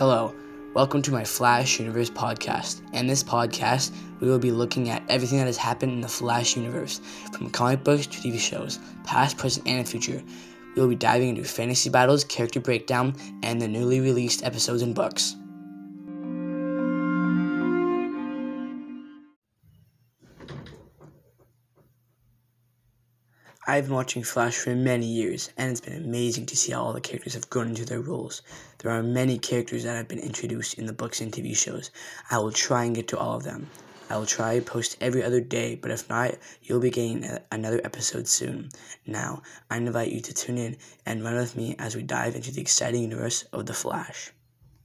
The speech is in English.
Hello, welcome to my Flash Universe podcast. In this podcast, we will be looking at everything that has happened in the Flash universe, from comic books to TV shows, past, present, and future. We will be diving into fantasy battles, character breakdown, and the newly released episodes and books. I've been watching Flash for many years, and it's been amazing to see how all the characters have grown into their roles. There are many characters that have been introduced in the books and TV shows. I will try and get to all of them. I will try to post every other day, but if not, you'll be getting another episode soon. Now, I invite you to tune in and run with me as we dive into the exciting universe of The Flash.